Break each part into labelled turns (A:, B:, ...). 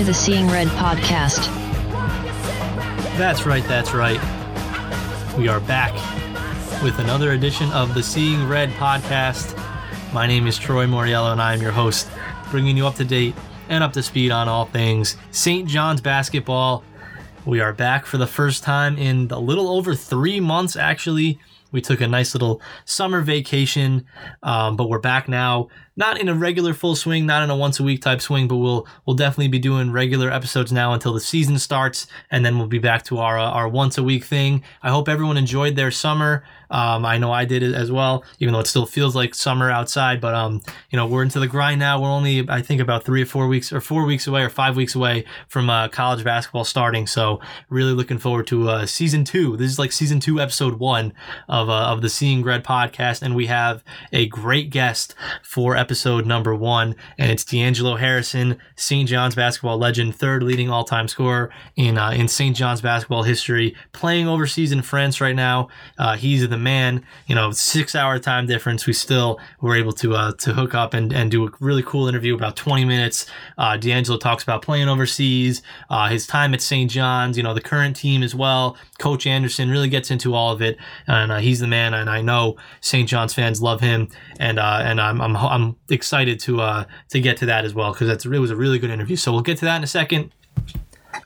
A: to the Seeing Red podcast.
B: That's right, that's right. We are back with another edition of the Seeing Red podcast. My name is Troy Moriello and I am your host, bringing you up to date and up to speed on all things St. John's basketball. We are back for the first time in a little over three months, actually. We took a nice little summer vacation, um, but we're back now. Not in a regular full swing, not in a once a week type swing, but we'll we'll definitely be doing regular episodes now until the season starts, and then we'll be back to our uh, our once a week thing. I hope everyone enjoyed their summer. Um, I know I did it as well, even though it still feels like summer outside. But um, you know, we're into the grind now. We're only, I think, about three or four weeks, or four weeks away, or five weeks away from uh, college basketball starting. So really looking forward to uh, season two. This is like season two, episode one of uh, of the Seeing Red podcast, and we have a great guest for episode number one, and it's D'Angelo Harrison, St. John's basketball legend, third leading all time scorer in uh, in St. John's basketball history, playing overseas in France right now. Uh, he's the man. You know, six hour time difference. We still were able to uh, to hook up and, and do a really cool interview about 20 minutes. Uh, D'Angelo talks about playing overseas, uh, his time at St. John's, you know, the current team as well. Coach Anderson really gets into all of it, and uh, he's the man. And I know St. John's fans love him, and uh, and I'm, I'm I'm excited to uh, to get to that as well because that's it was a really good interview. So we'll get to that in a second.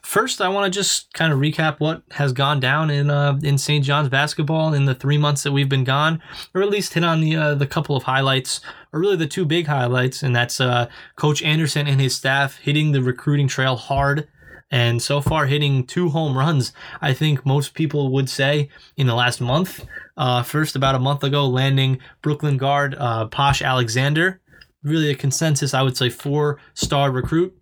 B: First, I want to just kind of recap what has gone down in uh, in St. John's basketball in the three months that we've been gone, or at least hit on the uh, the couple of highlights, or really the two big highlights, and that's uh, Coach Anderson and his staff hitting the recruiting trail hard, and so far hitting two home runs. I think most people would say in the last month. Uh, first, about a month ago, landing Brooklyn guard uh, Posh Alexander, really a consensus, I would say, four star recruit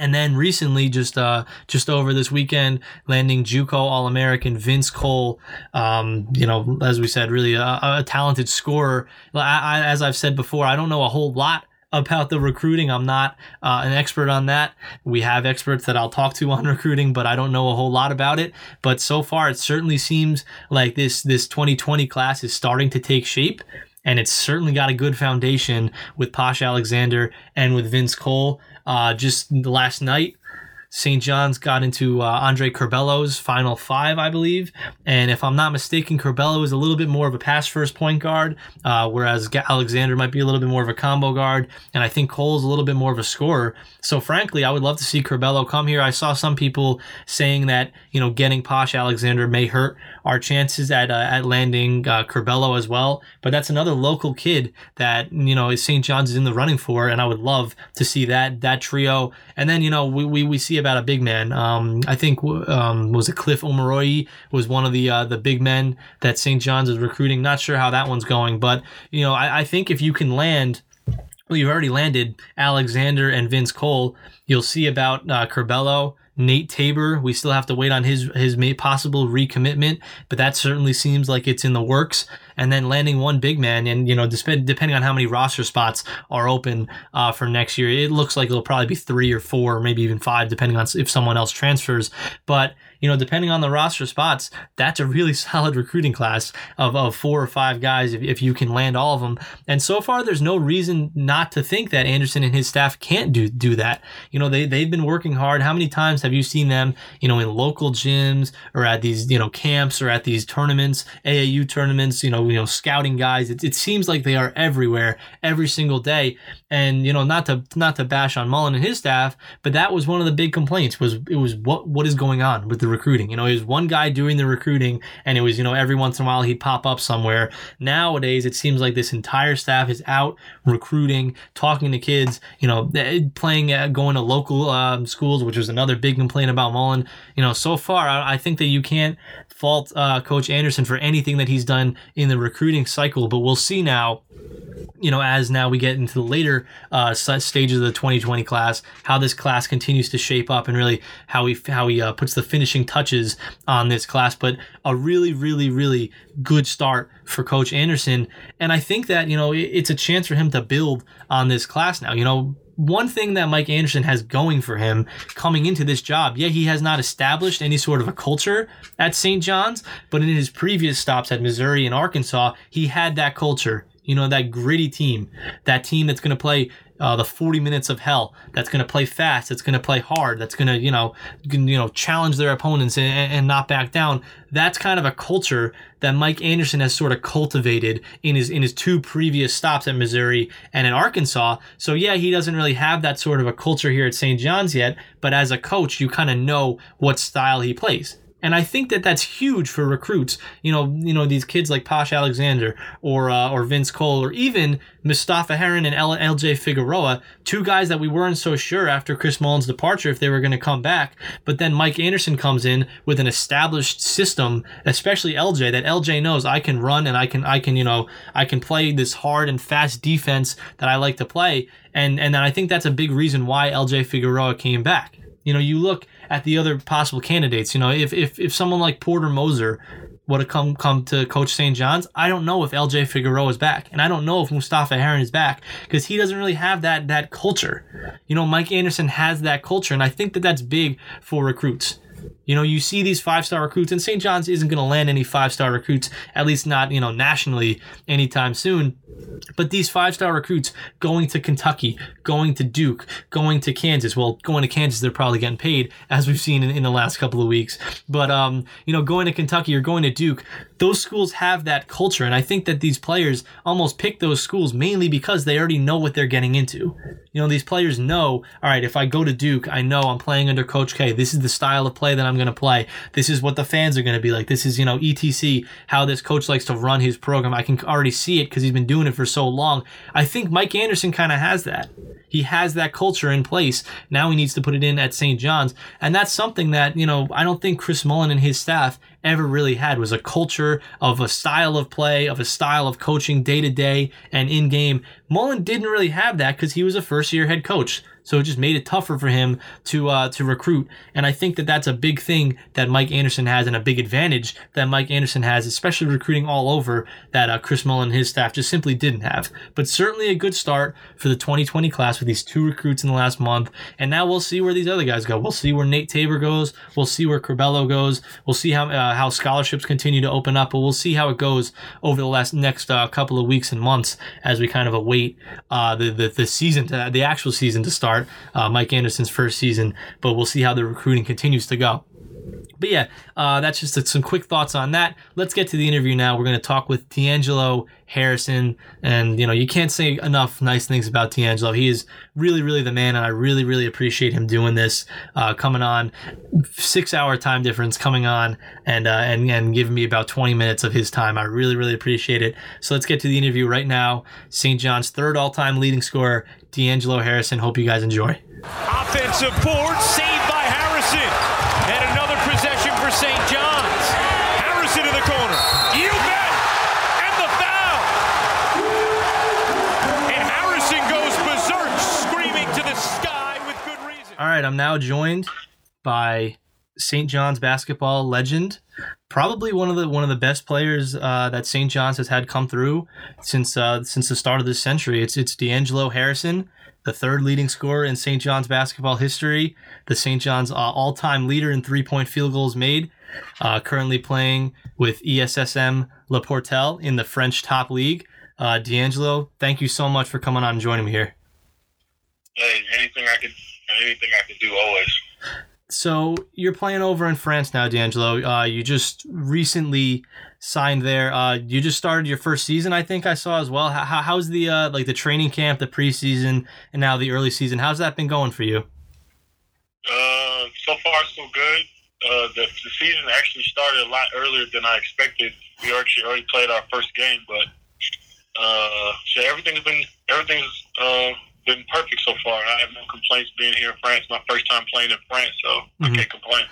B: and then recently, just uh, just over this weekend, landing JUCO All American Vince Cole. Um, you know, as we said, really a, a talented scorer. I, I, as I've said before, I don't know a whole lot about the recruiting. I'm not uh, an expert on that. We have experts that I'll talk to on recruiting, but I don't know a whole lot about it. But so far, it certainly seems like this this 2020 class is starting to take shape. And it's certainly got a good foundation with Posh Alexander and with Vince Cole. Uh, just last night, St. John's got into uh, Andre Curbelo's final five, I believe. And if I'm not mistaken, Curbelo is a little bit more of a pass first point guard, uh, whereas Alexander might be a little bit more of a combo guard. And I think Cole's a little bit more of a scorer. So frankly, I would love to see Curbelo come here. I saw some people saying that, you know, getting Posh Alexander may hurt our chances at uh, at landing uh, as well. But that's another local kid that, you know, St. John's is in the running for. And I would love to see that that trio. And then, you know, we, we, we see about a big man. Um, I think um, was it Cliff Omoruyi was one of the uh, the big men that St. John's is recruiting. Not sure how that one's going, but you know I, I think if you can land. Well, you've already landed Alexander and Vince Cole. You'll see about uh, Curbelo Nate Tabor, we still have to wait on his his possible recommitment, but that certainly seems like it's in the works. And then landing one big man, and you know, depending on how many roster spots are open uh, for next year, it looks like it'll probably be three or four, maybe even five, depending on if someone else transfers. But you know, depending on the roster spots, that's a really solid recruiting class of, of four or five guys if, if you can land all of them. And so far, there's no reason not to think that Anderson and his staff can't do do that. You know, they, they've been working hard. How many times have you seen them, you know, in local gyms or at these, you know, camps or at these tournaments, AAU tournaments, you know, you know, scouting guys? It, it seems like they are everywhere every single day. And, you know, not to not to bash on Mullin and his staff, but that was one of the big complaints was it was what what is going on with the recruiting. You know, he was one guy doing the recruiting, and it was you know every once in a while he'd pop up somewhere. Nowadays, it seems like this entire staff is out recruiting, talking to kids. You know, eh, playing, uh, going to local um, schools, which was another big complaint about Mullin. You know, so far I, I think that you can't fault uh, Coach Anderson for anything that he's done in the recruiting cycle, but we'll see now you know, as now we get into the later uh, stages of the 2020 class, how this class continues to shape up and really how he how he uh, puts the finishing touches on this class. But a really, really, really good start for Coach Anderson, and I think that you know it's a chance for him to build on this class now. You know, one thing that Mike Anderson has going for him coming into this job, yeah, he has not established any sort of a culture at St. John's, but in his previous stops at Missouri and Arkansas, he had that culture. You know, that gritty team, that team that's going to play uh, the 40 minutes of hell that's going to play fast that's going to play hard that's going to you know you know challenge their opponents and, and not back down that's kind of a culture that Mike Anderson has sort of cultivated in his in his two previous stops at Missouri and in Arkansas so yeah he doesn't really have that sort of a culture here at St. John's yet but as a coach you kind of know what style he plays and I think that that's huge for recruits. You know, you know these kids like Posh Alexander or uh, or Vince Cole or even Mustapha Heron and L- LJ Figueroa, two guys that we weren't so sure after Chris Mullin's departure if they were going to come back. But then Mike Anderson comes in with an established system, especially LJ that LJ knows I can run and I can I can you know I can play this hard and fast defense that I like to play. And and then I think that's a big reason why LJ Figueroa came back. You know, you look at the other possible candidates. You know, if if, if someone like Porter Moser would have come come to coach St. John's, I don't know if LJ Figueroa is back, and I don't know if Mustapha Heron is back because he doesn't really have that that culture. You know, Mike Anderson has that culture, and I think that that's big for recruits. You know, you see these five star recruits, and St. John's isn't going to land any five star recruits, at least not, you know, nationally anytime soon. But these five star recruits going to Kentucky, going to Duke, going to Kansas. Well, going to Kansas, they're probably getting paid, as we've seen in, in the last couple of weeks. But, um, you know, going to Kentucky or going to Duke, those schools have that culture. And I think that these players almost pick those schools mainly because they already know what they're getting into. You know, these players know, all right, if I go to Duke, I know I'm playing under Coach K. This is the style of play that I'm going to play. This is what the fans are going to be like. This is, you know, ETC, how this coach likes to run his program. I can already see it because he's been doing it for so long. I think Mike Anderson kind of has that. He has that culture in place. Now he needs to put it in at St. John's. And that's something that, you know, I don't think Chris Mullin and his staff ever really had was a culture of a style of play, of a style of coaching day to day and in game. Mullin didn't really have that because he was a first year head coach. So it just made it tougher for him to uh, to recruit. And I think that that's a big thing that Mike Anderson has and a big advantage that Mike Anderson has, especially recruiting all over that uh, Chris Mullin and his staff just simply didn't have. But certainly a good start for the 2020 class with these two recruits in the last month. And now we'll see where these other guys go. We'll see where Nate Tabor goes. We'll see where Curbelo goes. We'll see how uh, how scholarships continue to open up. But we'll see how it goes over the last next uh, couple of weeks and months as we kind of await uh, the, the the season to the actual season to start. Uh, Mike Anderson's first season, but we'll see how the recruiting continues to go. But yeah, uh, that's just some quick thoughts on that. Let's get to the interview now. We're going to talk with D'Angelo Harrison, and you know you can't say enough nice things about D'Angelo. He is really, really the man, and I really, really appreciate him doing this, uh, coming on, six hour time difference coming on, and uh, and and giving me about twenty minutes of his time. I really, really appreciate it. So let's get to the interview right now. St. John's third all time leading scorer, D'Angelo Harrison. Hope you guys enjoy.
C: Offensive board saved by
B: right, I'm now joined by St. John's basketball legend, probably one of the one of the best players uh, that St. John's has had come through since uh, since the start of this century. It's it's D'Angelo Harrison, the third leading scorer in St. John's basketball history, the St. John's uh, all-time leader in three-point field goals made. Uh, currently playing with ESSM Le in the French top league. Uh, D'Angelo, thank you so much for coming on and joining me here.
D: Hey, anything I could, anything I can do, always.
B: So you're playing over in France now, D'Angelo. Uh, you just recently signed there. Uh, you just started your first season, I think I saw as well. How, how's the uh, like the training camp, the preseason, and now the early season? How's that been going for you?
D: Uh, so far so good. Uh, the, the season actually started a lot earlier than I expected. We actually already played our first game, but uh, so everything's been everything's uh, been perfect so far. I have no complaints being here in France. My first time playing in France, so
B: Mhm.
D: I can't complain.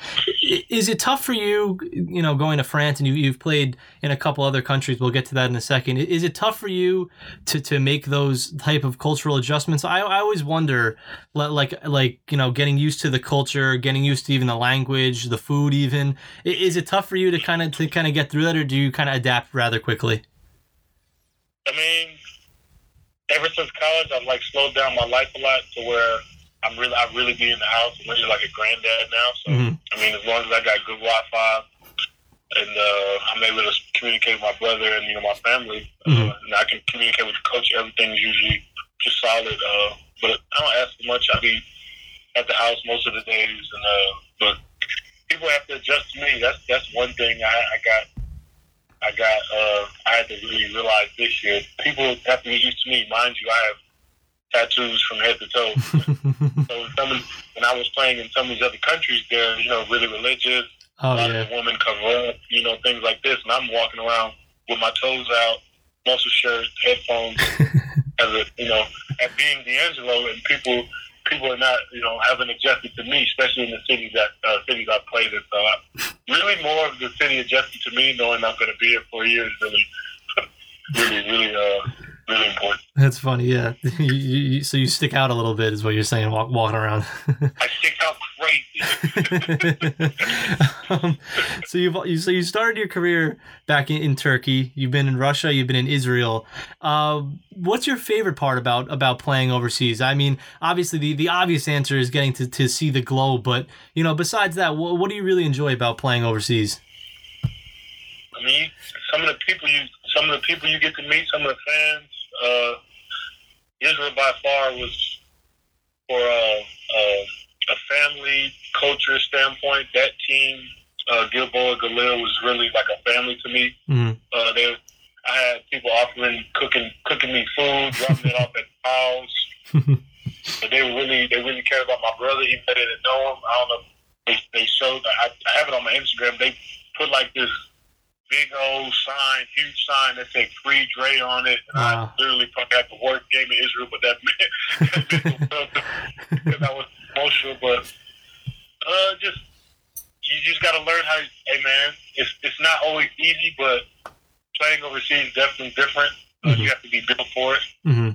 B: Is it tough for you, you know, going to France and you, you've played in a couple other countries? We'll get to that in a second. Is it tough for you to, to make those type of cultural adjustments? I, I always wonder, like like you know, getting used to the culture, getting used to even the language, the food, even. Is it tough for you to kind of to kind of get through that, or do you kind of adapt rather quickly?
D: I mean, ever since college, I've like slowed down my life a lot to where I'm really, I really be in the house. I'm really like a granddad now. So
B: Mhm.
D: I mean, as long as I got good Wi-Fi and uh, I'm able to communicate with my brother and you know my family,
B: Mhm.
D: uh, and I can communicate with the coach, everything's usually just solid. Uh, but I don't ask for much. I be at the house most of the days, and uh, but people have to adjust to me. That's that's one thing I, I got. I got. Uh, I had to really realize this year. People have to get used to me. Mind you, I have tattoos from head to toe. so some, of- when I was playing in some of these other countries, they're you know really religious. a
B: oh
D: lot
B: yeah.
D: of the women cover up, you know, things like this, and I'm walking around with my toes out, muscle shirt, headphones, as a you know, at being D'Angelo, and people people are not you know haven't adjusted to me, especially in the cities that uh, cities I played in. So I, really, more of the city adjusted to me, knowing I'm going to be here for a year is really, really, really, uh, really important.
B: That's funny. Yeah. you, you, so you stick out a little bit, is what you're saying, walk, walking around.
D: I stick out crazy.
B: um, so you've you, so you started your career back in, in Turkey. You've been in Russia. You've been in Israel. Uh, what's your favorite part about about playing overseas? I mean, obviously the, the obvious answer is getting to, to see the globe, but you know, besides that, what, what do you really enjoy about playing overseas?
D: I mean, some of the people you, some of the people you get to meet, some of the fans. Uh, Israel by far was for a, a, a family culture standpoint. That team, uh, Gilboa Galil, was really like a family to me.
B: Mhm.
D: Uh, they, I had people offering cooking cooking me food, dropping it off at the house. But they really they really cared about my brother, even though they didn't know him. I don't know. They, they showed. I, I have it on my Instagram. They put like this big old sign, huge sign that said "Free Dre" on it, and
B: Wow.
D: I literally probably had the worst game in Israel, but that meant that meant the world to me because I was emotional. But uh, just you just got to learn how. Hey man, it's it's not always easy, but playing overseas is definitely different. Uh,
B: Mhm.
D: You have to be built for it,
B: mm-hmm.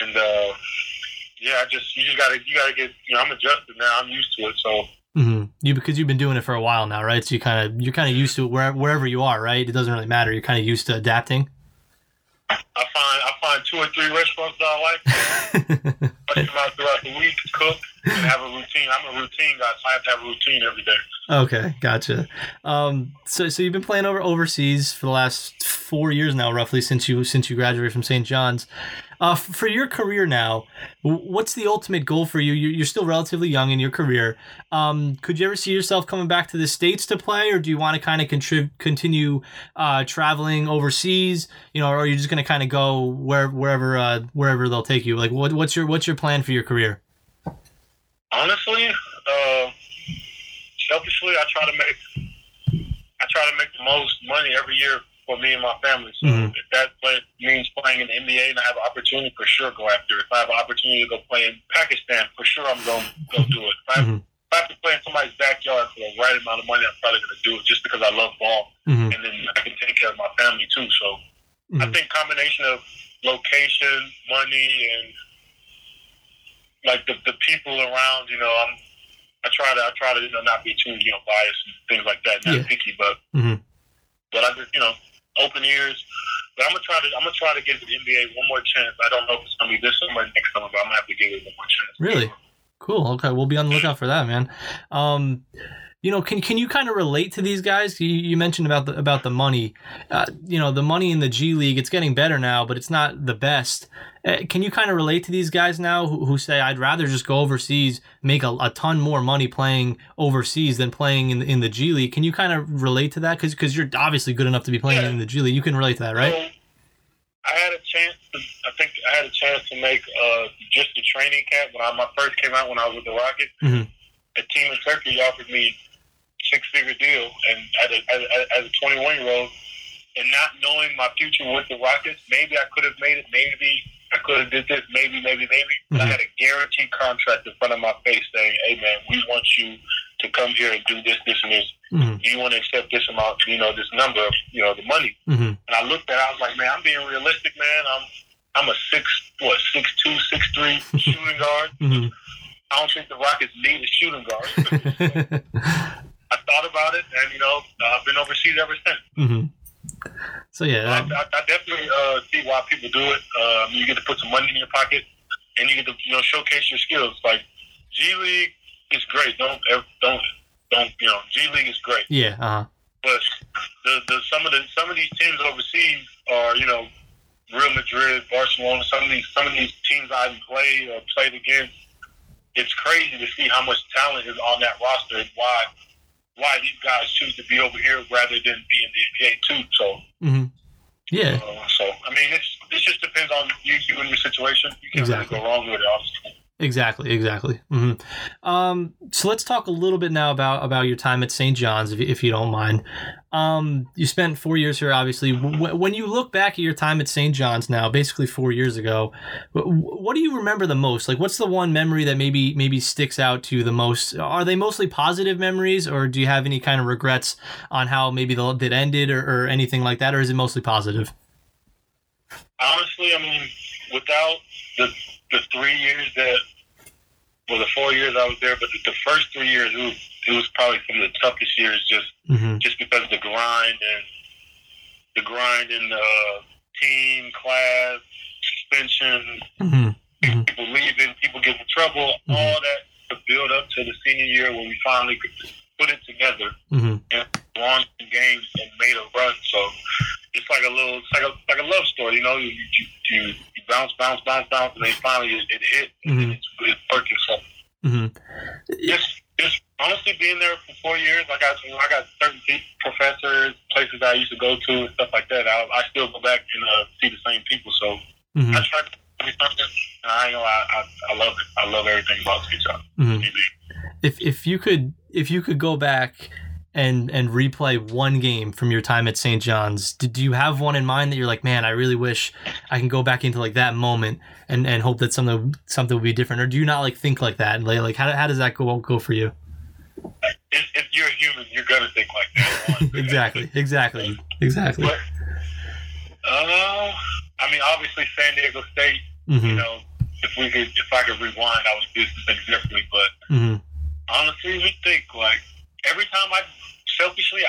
D: and uh, yeah, I just you just gotta you gotta get. You know, I'm adjusted now. I'm used to it, so.
B: Hmm You because you've been doing it for a while now, right? So you kind of you're kind of used to it wherever wherever you are, right? It doesn't really matter. You're kind of used to adapting.
D: I find I find two or three restaurants that I like. Touch them out throughout the week, cook, and have a routine. I'm a routine guy, so I have to have a routine every day.
B: Okay, gotcha. Um, so so you've been playing over overseas for the last four years now, roughly since you since you graduated from St. John's. Uh, for your career now, what's the ultimate goal for you? You're, still relatively young in your career. Um, could you ever see yourself coming back to the states to play, or do you want to kind of contrib- continue uh, traveling overseas? You know, or are you just going to kind of go where wherever uh, wherever they'll take you? Like, what, what's your what's your plan for your career?
D: Honestly, uh, selfishly, I try to make I try to make the most money every year for me and my family. So
B: Mhm.
D: if that play, means playing in the NBA and I have an opportunity, for sure go after it. If I have an opportunity to go play in Pakistan, for sure I'm going to go do it. If I, have,
B: Mhm.
D: if I have to play in somebody's backyard for the right amount of money, I'm probably going to do it just because I love ball
B: Mhm.
D: and then I can take care of my family too. So I
B: Mhm.
D: think combination of location, money, and like the, the people around. You know, I'm I try to I try to you know not be too you know biased and things like that, not
B: Yeah.
D: picky, but
B: Mhm.
D: but I just you know open ears. But I'm gonna try to I'm gonna try to give the NBA one more chance. I don't know if it's gonna be this summer or next summer, but I'm gonna have to give it one more chance.
B: Really? Cool. Okay, we'll be on the lookout for that, man. Um, you know, can can you kind of relate to these guys? You, you mentioned about the about the money. Uh, you know, the money in the G League. It's getting better now, but it's not the best. Uh, can you kind of relate to these guys now who, who say I'd rather just go overseas, make a, a ton more money playing overseas than playing in the, in the G League? Can you kind of relate to that? Because because you're obviously good enough to be playing
D: Yeah.
B: in the G League. You can relate to that, right?
D: So, I had a chance. To, I think I had a chance to make uh, just the training camp when I my first came out when I was with the Rockets.
B: Mhm.
D: A team in Turkey offered me six figure deal, and as a, as, a, as a 21 year old, and not knowing my future with the Rockets, maybe I could have made it. Maybe I could have did this. Maybe, maybe, maybe. But I had a guaranteed contract in front of my face saying, "Hey, man, we want you to come here and do this, this, and this.
B: hmm
D: Do you want to accept this amount? You know, this number of you know the money."
B: hmm
D: And I looked at it, I was like, man, I'm being realistic, man. I'm I'm a six what, six two, six three shooting guard.
B: hmm
D: I don't think the Rockets need a shooting guard. I thought about it and you know, I've been overseas ever since.
B: So yeah,
D: I, I, I definitely uh, see why people do it. Um, you get to put some money in your pocket, and you get to you know showcase your skills. Like G League is great. Don't ever, don't don't you know G League is great,
B: yeah, Uh-huh.
D: but the, the some of the some of these teams overseas are you know Real Madrid, Barcelona. Some of these some of these teams I even played or played against. It's crazy to see how much talent is on that roster and why why these guys choose to be over here rather than be in the NBA too. So
B: hmm yeah,
D: uh, so I mean, it's it just depends on you, you and your situation. You can't
B: Exactly.
D: really go wrong with it, honestly.
B: Exactly, exactly. hmm Um, so let's talk a little bit now about about your time at St. John's, if, if you don't mind. Um, you spent four years here, obviously. W- when you look back at your time at St. John's now, basically four years ago, wh- what do you remember the most? Like, what's the one memory that maybe maybe sticks out to you the most? Are they mostly positive memories, or do you have any kind of regrets on how maybe the ended, or, or anything like that, or is it mostly positive?
D: Honestly, I mean, without the the three years that, well, the four years I was there, but the, the first three years, it was it was probably some of the toughest years, just
B: hmm
D: just because of the grind and the grind in the team, class, suspension,
B: hmm
D: people leaving, people getting in trouble,
B: Mhm.
D: all that to build up to the senior year when we finally put it together.
B: hmm
D: and won some games and made a run. So it's like a little, it's like a like a love story, you know. You you, you, you bounce, bounce, bounce, bounce, and then finally it, it hit, and then
B: Mhm.
D: it's, it's working. So
B: hmm
D: just just honestly being there for four years, I got I got certain professors, places I used to go to, and stuff like that. I, I still go back and uh, see the same people. So
B: hmm
D: I try to. And I know I, I I love it. I love everything about St. John.
B: hmm if if you could if you could go back and and replay one game from your time at St. John's, did you have one in mind that you're like, man, I really wish I can go back into like that moment and and hope that something something would be different, or do you not like think like that? Like, like how, how does that go go for you?
D: If, if you're a human, you're gonna think like that.
B: exactly, exactly, exactly.
D: But, uh, I mean, obviously San Diego State. You
B: hmm
D: know, if we could, if I could rewind, I would do something differently. But
B: hmm
D: honestly, we think like every time I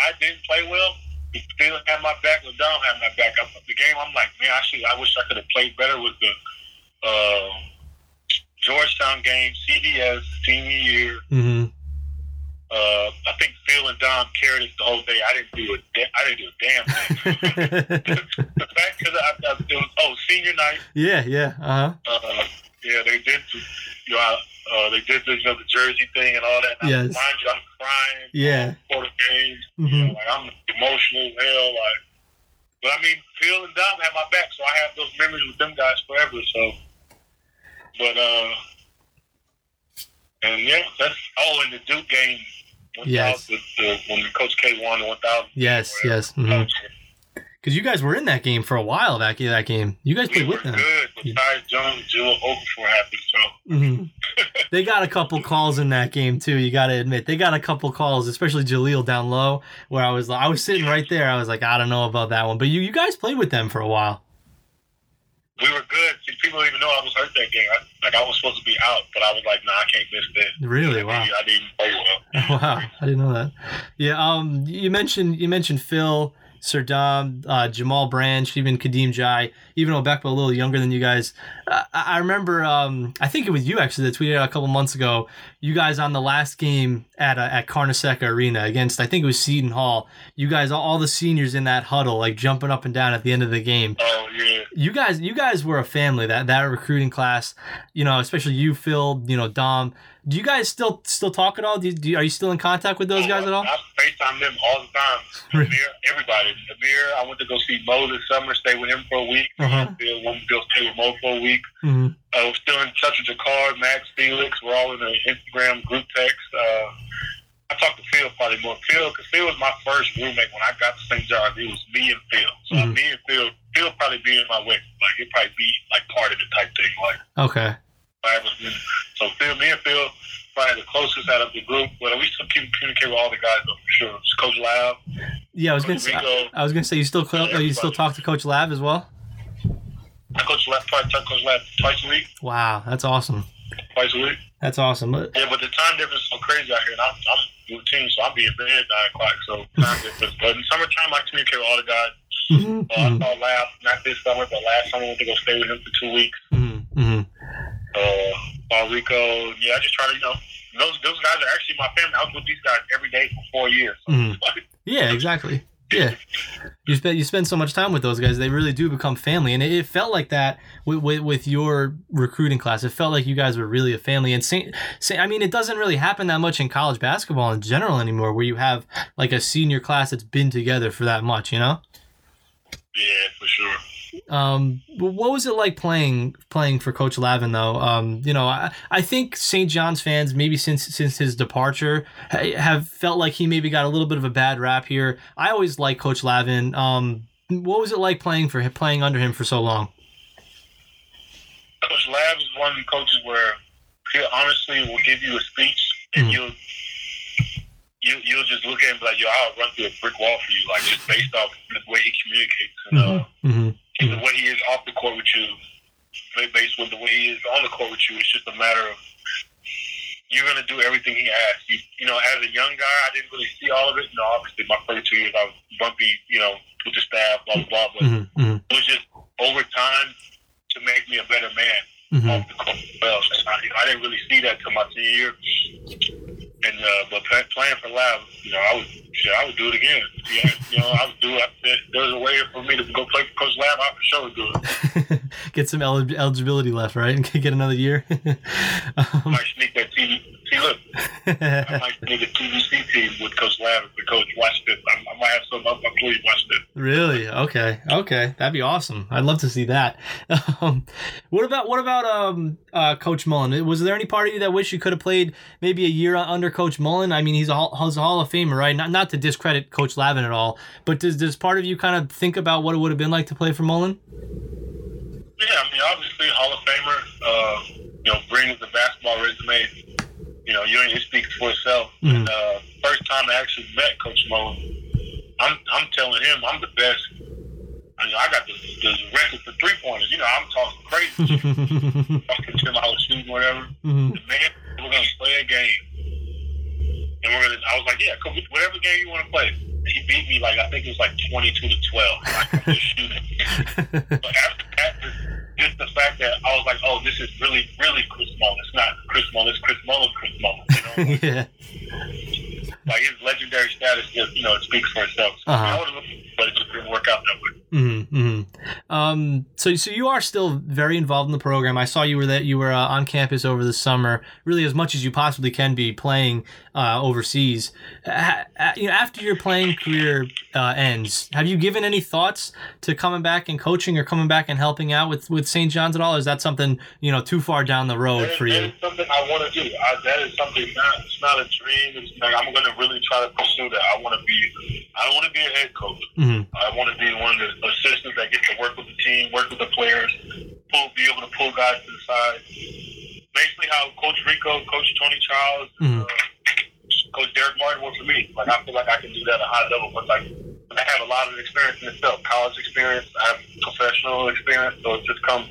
D: I didn't play well. He still had my back. Dom had my back. Up the game, I'm like, man, actually, I wish I could have played better with the uh, Georgetown game, CDS senior year.
B: hmm
D: Uh, I think Phil and Dom carried us the whole day. I didn't do a da- I didn't do a damn thing. the fact because I, I, it was oh senior night.
B: yeah, yeah, uh huh.
D: Uh, yeah, they did. You know, I- uh, they did the, you know, the jersey thing and all that. And
B: Yes.
D: I'm, mind you, I'm crying.
B: Yeah.
D: For the game, you
B: hmm
D: know, like I'm emotional as hell. Like, but I mean, Phil and Dom had my back, so I have those memories with them guys forever. So, but uh, and yeah, that's all in the Duke game. 1000,
B: Yes.
D: with the, when Coach K won the 1000.
B: Yes, yes. hmm Because you guys were in that game for a while. That that game, you guys
D: We
B: played with them.
D: good, Tyus Jones, Jahlil Okafor happened. So
B: hmm they got a couple calls in that game too. You got to admit they got a couple calls, especially Jahlil down low, where I was I was sitting right there. I was like, I don't know about that one, but you you guys played with them for a while.
D: we were good. See, people don't even know I was hurt that game. I, like I was supposed to be out, but I was like, nah, I can't miss this.
B: Really? Wow.
D: I didn't play well.
B: Wow, I didn't know that. Yeah, um, you mentioned you mentioned Phil, Sir Dom, uh, Jamal Branch, even Kadeem Jack, even Obekpa, a little younger than you guys. I, I remember, um, I think it was you actually that tweeted out a couple months ago. You guys on the last game at uh, at Carnesecca Arena against, I think it was Seton Hall. You guys, all, all the seniors in that huddle, like jumping up and down at the end of the game
D: Oh yeah.
B: you guys you guys were a family that that recruiting class you know especially you phil you know dom do you guys still still talk at all do you, do you- are you still in contact with those guys at all
D: I FaceTime them all the time. Amir, everybody. Amir, I went to go see Mo this summer, stay with him for a week.
B: Uh-huh.
D: Bill, to stay with Mo for a week.
B: hmm
D: I was still in touch with Jakarr, Max, Felix. We're all in the Instagram group text. Uh, I talked to Phil probably more. Phil, because Phil was my first roommate when I got to St. John's. It was me and Phil. So
B: Mhm.
D: me and Phil, Phil probably be in my way. Like, he'd probably be like part of the type thing. Like,
B: okay
D: if I ever, so Phil, me and Phil, probably the closest out of the group. But we still keep communicate with all the guys though, for sure. It's Coach Lav,
B: yeah i was gonna say I,
D: Rico.
B: I was gonna say you still you still talk to coach lav as well
D: I coach Lav twice, I coach Lav twice a week,
B: wow that's awesome
D: twice a week.
B: that's awesome But-
D: Yeah, but the time difference is so crazy out here, and I'm, I'm routine, so I'll be in bed at nine o'clock. So time difference. But in summertime, I communicate with all the guys.
B: Mhm,
D: Uh, I saw Lav not this summer, but last summer I went to go stay with him for two weeks.
B: mhm, mhm.
D: Uh, saw Rico. Yeah, I just try to you know those those guys are actually my family. I was with these guys every day for four years. So
B: Mhm. Yeah, exactly. Yeah, you spend you spend so much time with those guys; they really do become family, and it, it felt like that with, with with your recruiting class. It felt like you guys were really a family. And Saint, Saint, I mean, it doesn't really happen that much in college basketball in general anymore, where you have like a senior class that's been together for that much. You know.
D: yeah, for sure.
B: Um, what was it like playing playing for Coach Lavin though? Um, you know, I, I think St. John's fans maybe since since his departure have felt like he maybe got a little bit of a bad rap here. I always liked Coach Lavin. Um, what was it like playing for him, playing under him for so long?
D: Coach Lav is one of the coaches where he honestly will give you a speech and
B: Mhm.
D: you'll you you'll just look at him like yo, I'll run through a brick wall for you, like just based off the way he communicates and uh,
B: hmm
D: and the way he is off the court with you, ba- based with the way he is on the court with you. It's just a matter of you're gonna do everything he asks. You, you know, as a young guy, I didn't really see all of it. You know, obviously my first two years I was bumpy, you know, with the staff, blah blah blah. But
B: hmm hmm
D: it was just over time to make me a better man
B: hmm
D: off the court. Well, I, I didn't really see that till my senior year. And uh, but play, playing for Lav, you know, I would shit, I would do it again. Yeah, you know, I would do it. If there was a way for me to go play for Coach Lav, I for sure would do it.
B: Get some elig- eligibility left, right? And get another year.
D: I
B: um,
D: might sneak that TV. See, look, I might sneak a TVC team with Coach Lav if the coach watched it. I, I might have some up my sleeve watched it.
B: Really? Okay. Okay. That'd be awesome. I'd love to see that. Um, what about what about um, uh, Coach Mullin? Was there any part of you that wish you could have played maybe a year under Coach Mullin? I mean, he's a Hall, he's a Hall of Famer, right? Not not to discredit Coach Lavin at all, but does does part of you kind of think about what it would have been like to play for Mullin?
D: Yeah, I mean, obviously Hall of Famer. Uh, you know, brings the basketball resume. You know, you it speaks for itself.
B: Mhm.
D: And uh, first time I actually met Coach Mullin, I'm I'm telling him I'm the best. I mean, I got the, the record for three pointers. You know, I'm talking crazy. talking to him, I was shooting whatever.
B: Mhm.
D: The man, we're gonna play a game, and we're gonna. I was like, yeah, cool, whatever game you want to play. He beat me like I think it was like twenty-two to twelve. Like, I'm just shooting. But after that, just, the fact that I was like, oh, this is really, really Chris Mullin. It's not Chris Mullin. It's Chris Mullin. Chris Mullin. You know,
B: yeah.
D: like his legendary status just, you know, it speaks for itself. So,
B: Uh-huh.
D: I would have, but it just didn't work out that way.
B: Mm-hmm. Um, so, so you are still very involved in the program. I saw you were that you were uh, on campus over the summer, really as much as you possibly can be playing uh, overseas. Uh, you know, after your playing career uh, ends, have you given any thoughts to coming back and coaching or coming back and helping out with with St. John's at all? Or is that something you know too far down the road
D: is,
B: for
D: that
B: you?
D: is something I want to do. I, that is something not. It's not a dream. It's like I'm going to really try to pursue that. I want to be. I don't want to be a head coach.
B: hmm
D: I want to be one of the assistants that gets to work with the team, work with the players, pull, be able to pull guys to the side. Basically, how Coach Rico, Coach Tony Charles,
B: Mhm.
D: uh, Coach Derek Martin worked for me. Like I feel like I can do that at a high level, but like I have a lot of experience in itself, college experience, I have professional experience, so it just comes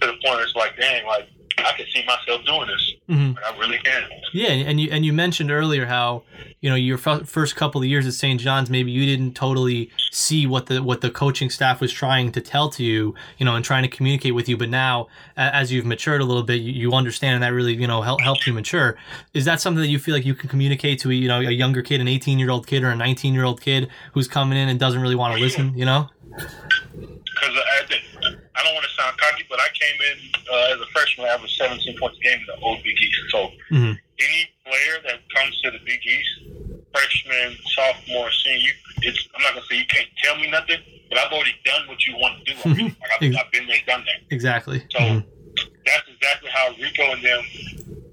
D: to the point. It's like, dang, like I can see myself doing this.
B: hmm
D: Like, I really can.
B: Yeah, and you and you mentioned earlier how you know your f- first couple of years at St. John's maybe you didn't totally see what the what the coaching staff was trying to tell to you, you know, and trying to communicate with you. But now, as you've matured a little bit, you, you understand, and that really you know help, helped you mature. Is that something that you feel like you can communicate to a, you know a younger kid, an 18 year old kid or a 19 year old kid who's coming in and doesn't really want to listen? You know.
D: Because I, I don't want to sound cocky, but I came in uh, as a freshman, I averaged 17 points a game in the old Big East. So
B: hmm
D: any player that comes to the Big East, freshman, sophomore, senior, it's, I'm not gonna say you can't tell me nothing, but I've already done what you want to do. Already. Like, I've, I've been there, done that.
B: Exactly.
D: So
B: Mhm.
D: that's exactly how Rico and them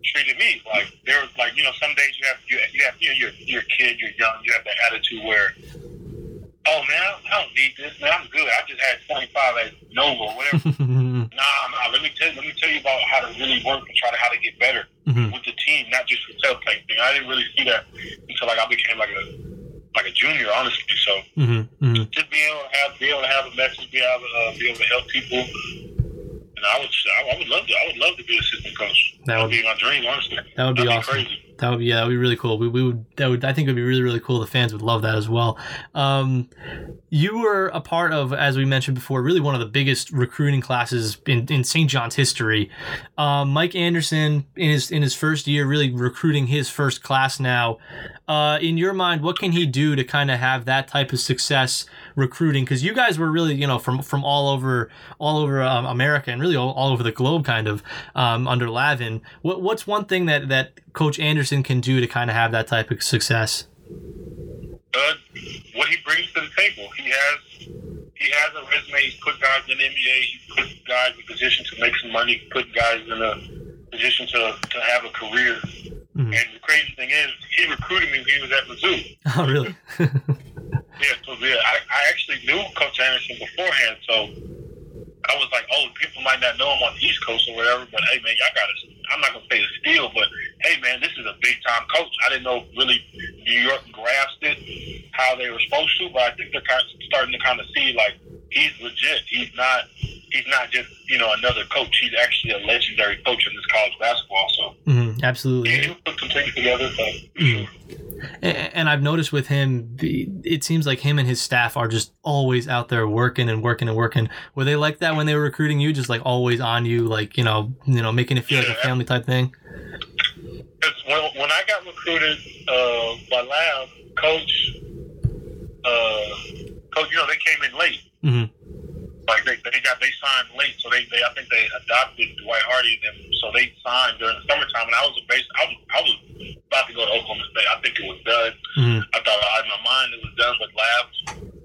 D: treated me. Like they were like, you know, some days you have you, you have you know, you're you're a kid, you're young, you have that attitude where, oh man, I don't need this, man, I'm good. I just had 25 at Nova or whatever. Nah, nah, let me tell let me tell you about how to really work and try to how to get better
B: Mhm.
D: with the team, not just for self type thing. I didn't really see that until like I became like a like a junior, honestly. So
B: Mhm. Mhm.
D: just being able to have be able to have a message, be able to uh, be able to help people. And I would I, would love to I would love to be assistant coach.
B: That
D: That
B: would-
D: would be my dream, honestly.
B: That would be
D: That'd
B: awesome.
D: crazy.
B: That would be yeah, that would be really cool. We, we would that would I think it would be really really cool. The fans would love that as well. Um, you were a part of, as we mentioned before, really one of the biggest recruiting classes in, in St. John's history. Um, Mike Anderson in his in his first year, really recruiting his first class now. Uh, in your mind, what can he do to kind of have that type of success recruiting? Because you guys were really you know from from all over all over um, America and really all, all over the globe, kind of um, under Lavin. What what's one thing that that Coach Anderson can do to kind of have that type of success?
D: Uh, what he brings to the table. He has he has a resume. He's put guys in the NBA. He's put guys in a position to make some money. Put guys in a position to, to have a career.
B: Mhm.
D: And the crazy thing is, he recruited me when he was at Mizzou.
B: Oh, really?
D: Yeah, so yeah, I, I actually knew Coach Anderson beforehand, so I was like, oh, people might not know him on the East Coast or whatever, but hey, man, y'all got to. I'm not gonna say a steal, but hey, man, this is a big time coach. I didn't know really New York grasped it how they were supposed to, but I think they're kind of starting to kind of see like he's legit. He's not. He's not just you know another coach. He's actually a legendary coach in this college basketball. So
B: Mhm,
D: yeah,
B: absolutely.
D: he'll put some things together. So
B: Mhm. And I've noticed with him, it seems like him and his staff are just always out there working and working and working. Were they like that when they were recruiting you, just like always on you, like you know, you know, making it feel like a family type thing?
D: when, when I got recruited uh, by Lav, Coach, uh, Coach, you know, they came in late.
B: hmm
D: Like they, they got they signed late, so they, they I think they adopted Dwight Hardy and them, so they signed during the summertime. And I was a base, I was I was about to go to Oklahoma State. I think it was done.
B: hmm
D: I thought in my mind it was done, but Lav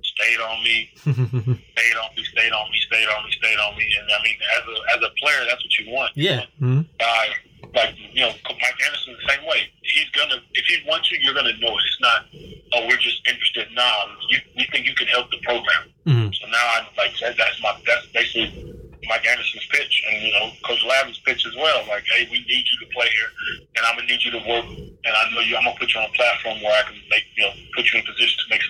D: stayed on me, stayed on me, stayed on me, stayed on me, stayed on me. And I mean, as a as a player, that's what you want. You
B: yeah.
D: want
B: hmm
D: guy like you know Mike Anderson the same way. He's gonna if he wants you, you're gonna know it. It's not oh we're just interested. Nah, you we think you can help the program.
B: hmm
D: So now I'm like that, that's my that's basically Mike Anderson's pitch and you know Coach Lavin's pitch as well. Like hey, we need you to play here, and I'm gonna need you to work. And I know you. I'm gonna put you on a platform where I can make you know put you in a position to make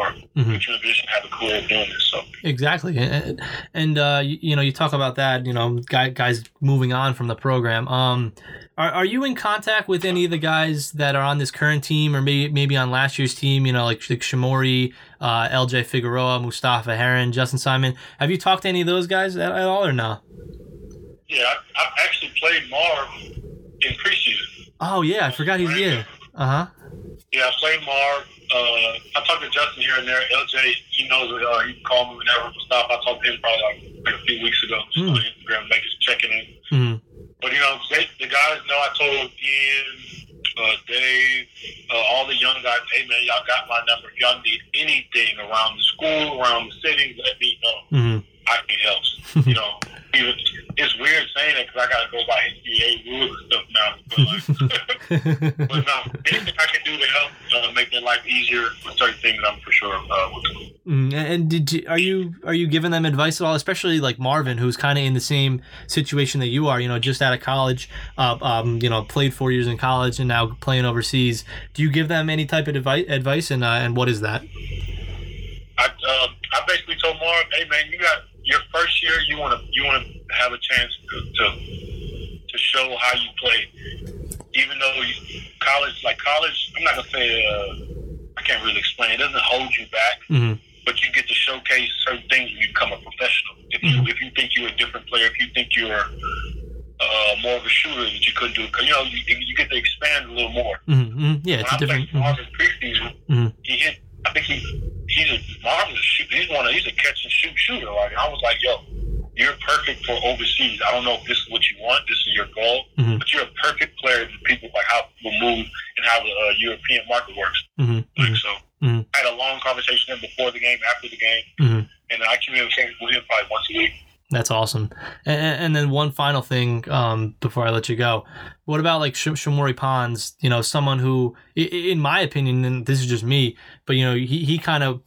D: or
B: Mhm.
D: put you in a position to have a career doing this. So
B: Exactly, and, and uh, you, you know, you talk about that. You know, guy, guys moving on from the program. Um, are, are you in contact with any of the guys that are on this current team, or maybe maybe on last year's team? You know, like, like Shamorie, uh, LJ Figueroa, Mustapha Heron, Justin Simon. Have you talked to any of those guys at, at all, or no?
D: yeah, I, I've actually played Marv in preseason.
B: Oh yeah, I forgot he's yeah. Uh huh.
D: Yeah, I played Marv. Uh, I talked to Justin here and there. LJ, he knows it. Uh, he can call me whenever. Stop. I talked to him probably like, like a few weeks ago just
B: Hmm.
D: on Instagram, making checking in.
B: hmm
D: But you know, they, the guys know. I told Ian, uh, Dave, uh, all the young guys, hey man, y'all got my number. If y'all need anything around the school, around the city, let me know.
B: hmm
D: I can help. you know, even it's weird saying it because I got to go by NCAA rules and stuff now. But like, but no, anything I can do to help uh, make their life easier with certain things, I'm for sure uh, will do.
B: Mm, and did you, are you are you giving them advice at all, especially like Marvin, who's kind of in the same situation that you are? You know, just out of college, uh, um, you know, played four years in college and now playing overseas. Do you give them any type of advice? Advice, and uh, and what is that?
D: I uh, I basically told Mark, hey man, you got your first year. You want to you want to have a chance to, to to show how you play. Even though you, college, like college, I'm not gonna say uh, I can't really explain. It doesn't hold you back,
B: hmm
D: but you get to showcase certain things when you become a professional. If you if you think you're a different player, if you think you're uh, more of a shooter that you couldn't do, because you know you, you get to expand a little more.
B: hmm Yeah,
D: When
B: it's a
D: I
B: different.
D: Marvin preseason,
B: Mhm.
D: he hit. I think he he's a Marvin's a shoot. He's one of he's a catch and shoot shooter. Like I was like, yo, you're perfect for overseas. I don't know if this is what you want. This is your goal,
B: Mhm.
D: but you're a perfect player to people like how people move and how the uh, European market works.
B: hmm
D: Like so,
B: Mhm.
D: I had a long conversation with him before the game, after the game,
B: hmm
D: and I communicate with him probably once a week.
B: That's awesome. And, and then one final thing um, before I let you go. What about like Sh- Shamorie Ponds? You know, someone who, in my opinion, and this is just me, but you know, he, he kind of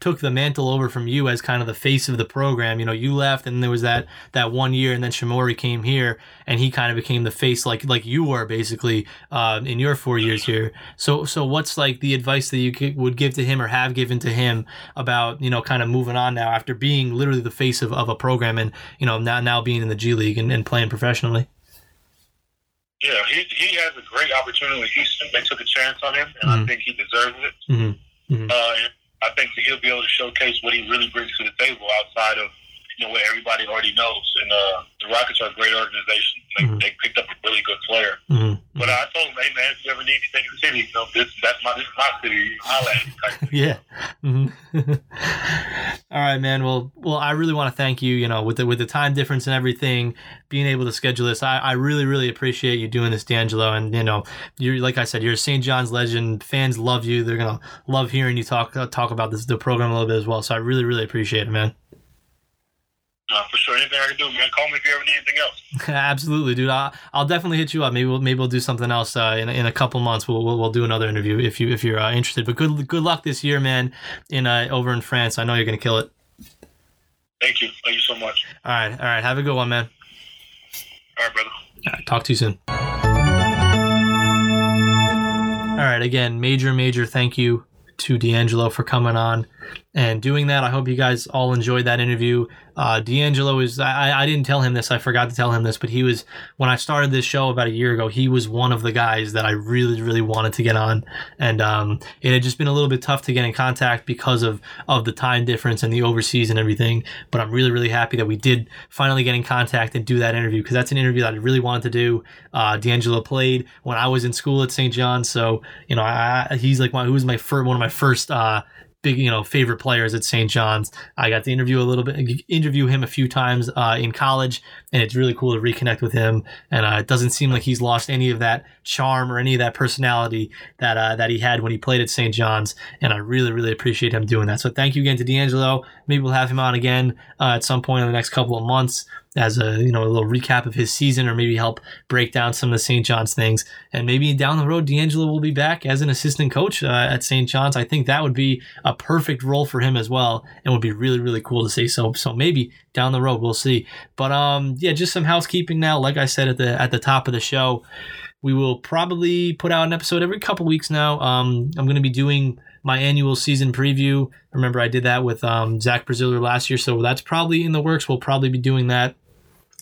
B: took the mantle over from you as kind of the face of the program. You know, you left, and there was that that one year, and then Shamorie came here, and he kind of became the face, like like you were basically uh, in your four years here. So so what's like the advice that you would give to him or have given to him about you know kind of moving on now after being literally the face of, of a program and you know now now being in the G League and, and playing professionally?
D: Yeah, he he has a great opportunity with Houston. They took a chance on him, and
B: Mhm.
D: I think he deserves it.
B: Mm-hmm. Mhm.
D: Uh, I think that he'll be able to showcase what he really brings to the table outside of you know what everybody already knows. And uh, the Rockets are a great organization. They,
B: Mhm.
D: they picked up a really good player.
B: hmm
D: But I told him, hey man, if you ever need anything in the city, you know, this that's my this is my city. Holla at me type thing.
B: Yeah. hmm All right, man. Well, well, I really want to thank you. You know, with the with the time difference and everything, being able to schedule this, I, I really, really appreciate you doing this, D'Angelo. And you know, you're like I said, you're a St. John's legend. Fans love you. They're gonna love hearing you talk uh, talk about this the program a little bit as well. So I really, really appreciate it, man.
D: Uh, for sure, anything I can do, man. Call me if you ever need anything else.
B: Absolutely, dude. I'll, I'll definitely hit you up. Maybe we'll maybe we'll do something else uh, in in a couple months. We'll, we'll we'll do another interview if you if you're uh, interested. But good good luck this year, man. In uh, over in France, I know you're gonna kill it.
D: Thank you. Thank you so much.
B: All right, all right. Have a good one, man.
D: All right, brother.
B: All right, talk to you soon. All right, again, major, major thank you to D'Angelo for coming on and doing that. I hope you guys all enjoyed that interview. Uh, D'Angelo is, I, I didn't tell him this, I forgot to tell him this, but he was, when I started this show about a year ago, he was one of the guys that I really, really wanted to get on. And um, it had just been a little bit tough to get in contact because of, of the time difference and the overseas and everything. But I'm really, really happy that we did finally get in contact and do that interview because that's an interview that I really wanted to do. Uh, D'Angelo played when I was in school at St. John's. So, you know, I- he's like my, who was my first, one of my first, uh, big you know favorite players at St. John's. I got to interview a little bit, interview him a few times uh, in college, and it's really cool to reconnect with him. And uh, it doesn't seem like he's lost any of that charm or any of that personality that uh, that he had when he played at St. John's. And I really really appreciate him doing that. So thank you again to D'Angelo. Maybe we'll have him on again uh, at some point in the next couple of months as a you know a little recap of his season or maybe help break down some of the St. John's things and maybe down the road D'Angelo will be back as an assistant coach uh, at St. John's I think that would be a perfect role for him as well and would be really really cool to see so so maybe down the road we'll see but um yeah just some housekeeping now like I said at the at the top of the show we will probably put out an episode every couple weeks now um I'm going to be doing my annual season preview. Remember, I did that with um, Zach Braziller last year, so that's probably in the works. We'll probably be doing that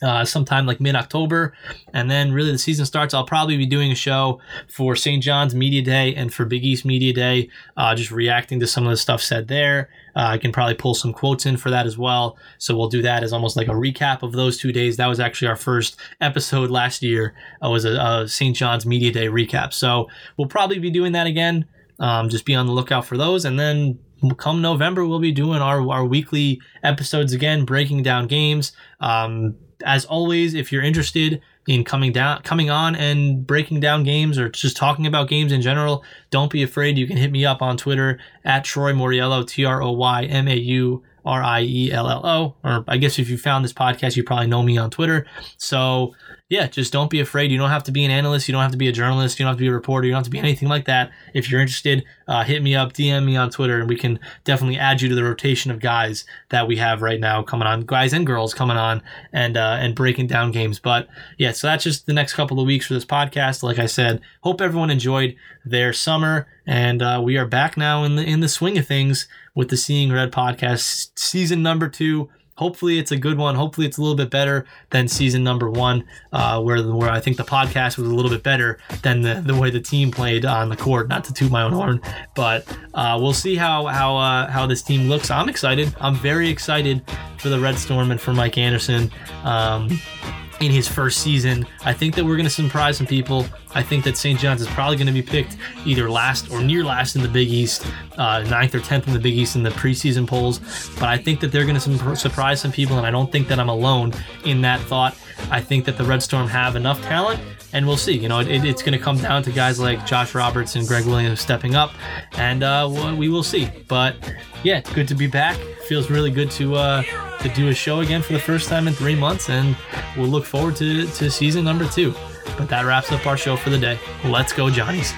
B: uh, sometime like mid October. And then really the season starts. I'll probably be doing a show for St. John's Media Day and for Big East Media Day, uh, just reacting to some of the stuff said there. Uh, I can probably pull some quotes in for that as well. So we'll do that as almost like a recap of those two days. That was actually our first episode last year. Uh, was a, a St. John's Media Day recap. So we'll probably be doing that again. Um, just be on the lookout for those. And then come November, we'll be doing our, our weekly episodes again, breaking down games. Um, as always, if you're interested in coming down, coming on and breaking down games or just talking about games in general, don't be afraid. You can hit me up on Twitter at Troy Mauriello, T R O Y M A U R I E L L O. Or I guess if you found this podcast, you probably know me on Twitter. So yeah, just don't be afraid. You don't have to be an analyst. You don't have to be a journalist. You don't have to be a reporter. You don't have to be anything like that. If you're interested, uh, hit me up, DM me on Twitter, and we can definitely add you to the rotation of guys that we have right now coming on, guys and girls coming on and uh, and breaking down games. But yeah, so that's just the next couple of weeks for this podcast. Like I said, hope everyone enjoyed their summer, and uh, we are back now in the in the swing of things with the Seeing Red podcast, season number two. Hopefully, it's a good one. Hopefully, it's a little bit better than season number one, uh, where where I think the podcast was a little bit better than the, the way the team played on the court. Not to toot my own horn, but uh, we'll see how how uh, how this team looks. I'm excited. I'm very excited for the Red Storm and for Mike Anderson. Um, in his first season. I think that we're going to surprise some people. I think that St. John's is probably going to be picked either last or near last in the Big East, uh, ninth or tenth in the Big East in the preseason polls. But I think that they're going to surprise some people, and I don't think that I'm alone in that thought. I think that the Red Storm have enough talent, and we'll see. You know, it, it's going to come down to guys like Josh Roberts and Greg Williams stepping up, and uh, we will see. But yeah, it's good to be back. Feels really good to uh, to do a show again for the first time in three months, and we'll look forward to, to season number two. But that wraps up our show for the day. Let's go, Johnnies.